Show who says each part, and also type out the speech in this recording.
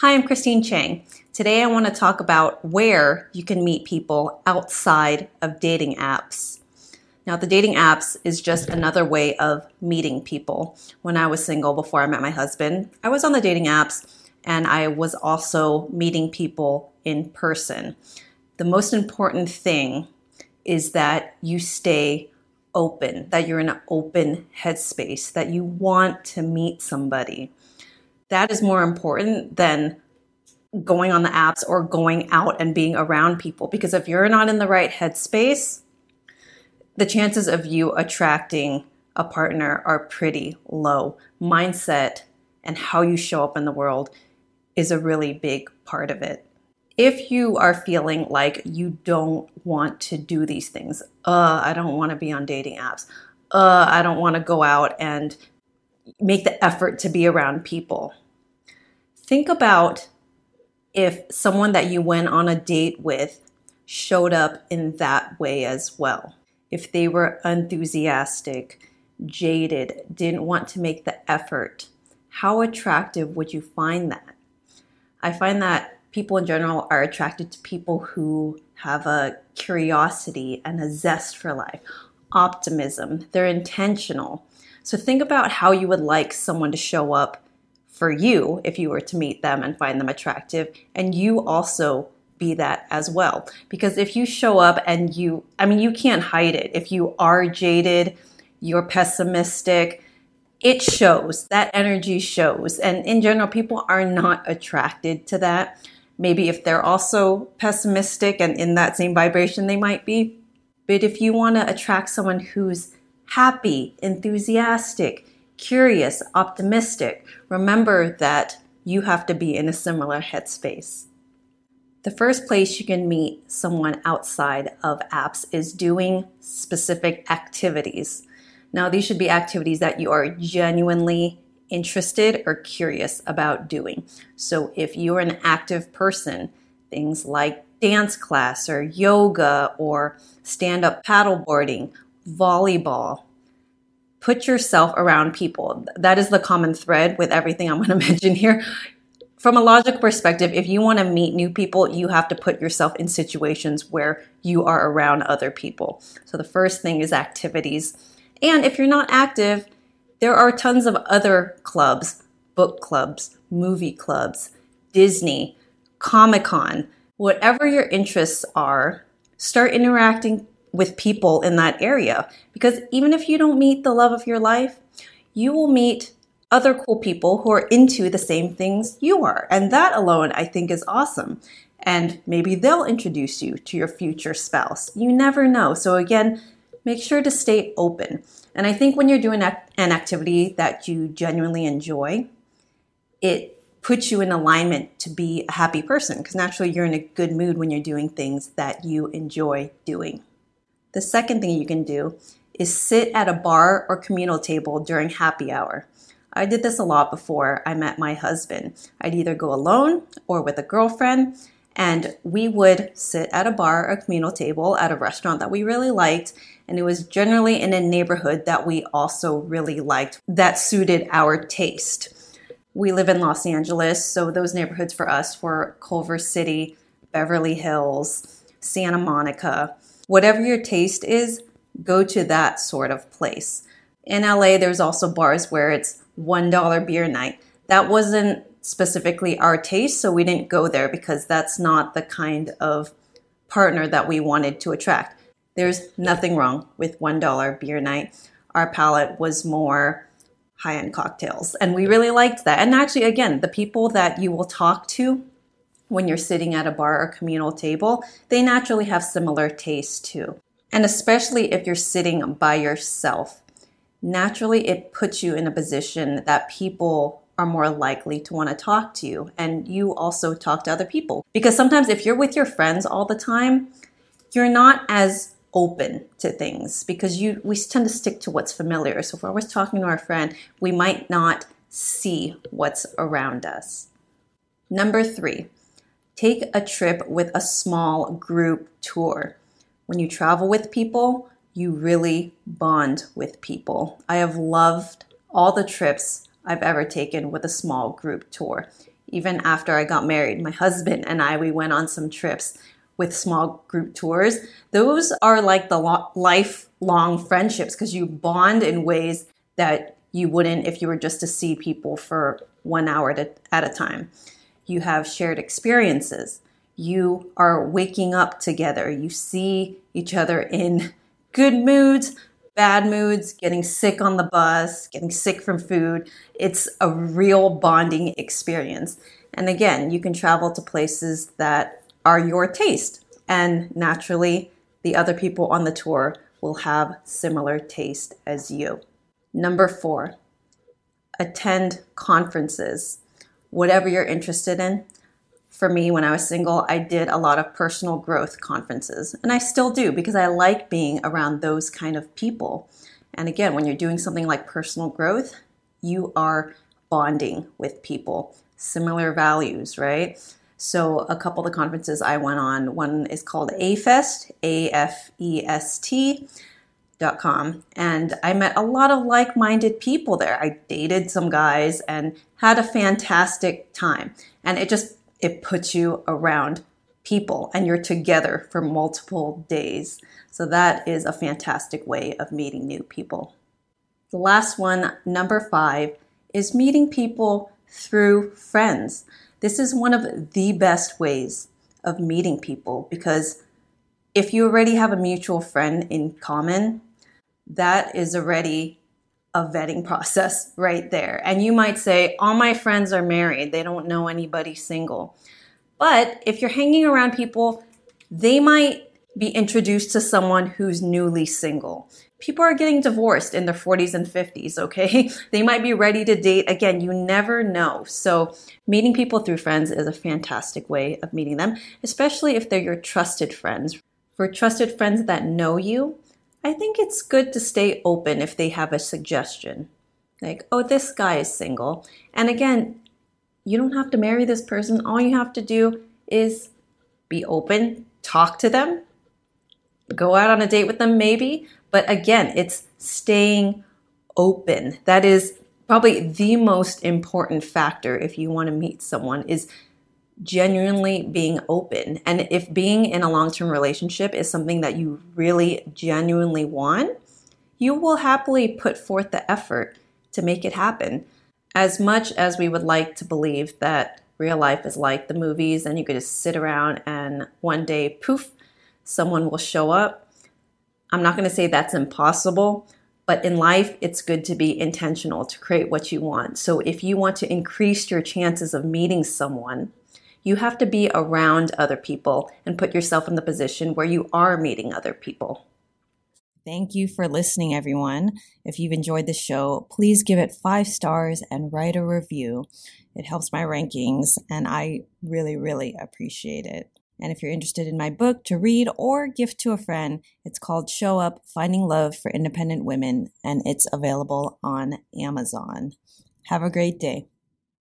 Speaker 1: Hi, I'm Christine Chang. Today I want to talk about where you can meet people outside of dating apps. Now, the dating apps is just another way of meeting people. When I was single before I met my husband, I was on the dating apps and I was also meeting people in person. The most important thing is that you stay open, that you're in an open headspace, that you want to meet somebody that is more important than going on the apps or going out and being around people. Because if you're not in the right headspace, the chances of you attracting a partner are pretty low. Mindset and how you show up in the world is a really big part of it. If you are feeling like you don't want to do these things, uh, I don't want to be on dating apps, uh, I don't want to go out and make the effort to be around people. Think about if someone that you went on a date with showed up in that way as well. If they were enthusiastic, jaded, didn't want to make the effort, how attractive would you find that? I find that people in general are attracted to people who have a curiosity and a zest for life, optimism. They're intentional. So think about how you would like someone to show up for you if you were to meet them and find them attractive, and you also be that as well. Because if you show up and you, I mean, you can't hide it. If you are jaded, you're pessimistic, it shows. That energy shows. And in general, people are not attracted to that. Maybe if they're also pessimistic and in that same vibration, they might be. But if you want to attract someone who's happy, enthusiastic, curious, optimistic, remember that you have to be in a similar headspace. The first place you can meet someone outside of apps is doing specific activities. Now, these should be activities that you are genuinely interested or curious about doing. So, if you're an active person, things like dance class or yoga or stand up paddleboarding, volleyball, put yourself around people. That is the common thread with everything I'm going to mention here. From a logic perspective, if you want to meet new people, you have to put yourself in situations where you are around other people. So the first thing is activities. And if you're not active, there are tons of other clubs, book clubs, movie clubs, Disney, Comic Con, whatever your interests are, start interacting with people in that area. Because even if you don't meet the love of your life, you will meet other cool people who are into the same things you are. And that alone, I think, is awesome. And maybe they'll introduce you to your future spouse. You never know. So, again, make sure to stay open. And I think when you're doing an activity that you genuinely enjoy, it puts you in alignment to be a happy person because naturally you're in a good mood when you're doing things that you enjoy doing. The second thing you can do is sit at a bar or communal table during happy hour. I did this a lot before I met my husband. I'd either go alone or with a girlfriend, and we would sit at a bar or communal table at a restaurant that we really liked, and it was generally in a neighborhood that we also really liked that suited our taste. We live in Los Angeles, so those neighborhoods for us were Culver City, Beverly Hills, Santa Monica whatever your taste is, go to that sort of place. In LA, there's also bars where it's $1 beer night. That wasn't specifically our taste, so we didn't go there because that's not the kind of partner that we wanted to attract. There's nothing wrong with $1 beer night. Our palate was more high end cocktails, and we really liked that. And actually, again, the people that you will talk to when you're sitting at a bar or communal table, they naturally have similar tastes too. And especially if you're sitting by yourself, naturally it puts you in a position that people are more likely to want to talk to you and you also talk to other people. Because sometimes if you're with your friends all the time, you're not as open to things because you we tend to stick to what's familiar. So if we're always talking to our friend, we might not see what's around us. Number three, Take a trip with a small group tour. When you travel with people, you really bond with people. I have loved all the trips I've ever taken with a small group tour. even after I got married. My husband and I, we went on some trips with small group tours. Those are like the lifelong friendships because you bond in ways that you wouldn't if you were just to see people for one hour at a time. You have shared experiences. You are waking up together. You see each other in good moods, bad moods, getting sick on the bus, getting sick from food. It's a real bonding experience. And again, you can travel to places that are your taste. And naturally, the other people on the tour will have similar taste as you. Number four, attend conferences, whatever you're interested in. For me, when I was single, I did a lot of personal growth conferences, and I still do because I like being around those kind of people. And again, when you're doing something like personal growth, you are bonding with people, similar values, right? So, a couple of the conferences I went on, one is called AFEST, A F E S T com and I met a lot of like minded people there. I dated some guys and had a fantastic time. And it just it puts you around people and you're together for multiple days. So that is a fantastic way of meeting new people. The last one, number five, is meeting people through friends. This is one of the best ways of meeting people because if you already have a mutual friend in common, that is already a vetting process right there. And you might say, All my friends are married, they don't know anybody single. But if you're hanging around people, they might be introduced to someone who's newly single. People are getting divorced in their 40s and 50s, okay? They might be ready to date. Again, you never know. So, meeting people through friends is a fantastic way of meeting them, especially if they're your trusted friends. For trusted friends that know you, I think it's good to stay open if they have a suggestion. Like, oh, this guy is single. And again, you don't have to marry this person. All you have to do is be open, talk to them, go out on a date with them, maybe. But again, it's staying open. That is probably the most important factor if you want to meet someone is genuinely being open. And if being in a long term relationship is something that you really genuinely want, you will happily put forth the effort to make it happen. As much as we would like to believe that real life is like the movies and you could just sit around and one day, poof, someone will show up. I'm not going to say that's impossible, but in life, it's good to be intentional to create what you want. So if you want to increase your chances of meeting someone, you have to be around other people and put yourself in the position where you are meeting other people. Thank you for listening, everyone. If you've enjoyed the show, please give it five stars and write a review. It helps my rankings, and I really, really appreciate it. And if you're interested in my book to read or gift to a friend, it's called Show Up Finding Love for Independent Women, and it's available on Amazon. Have a great day.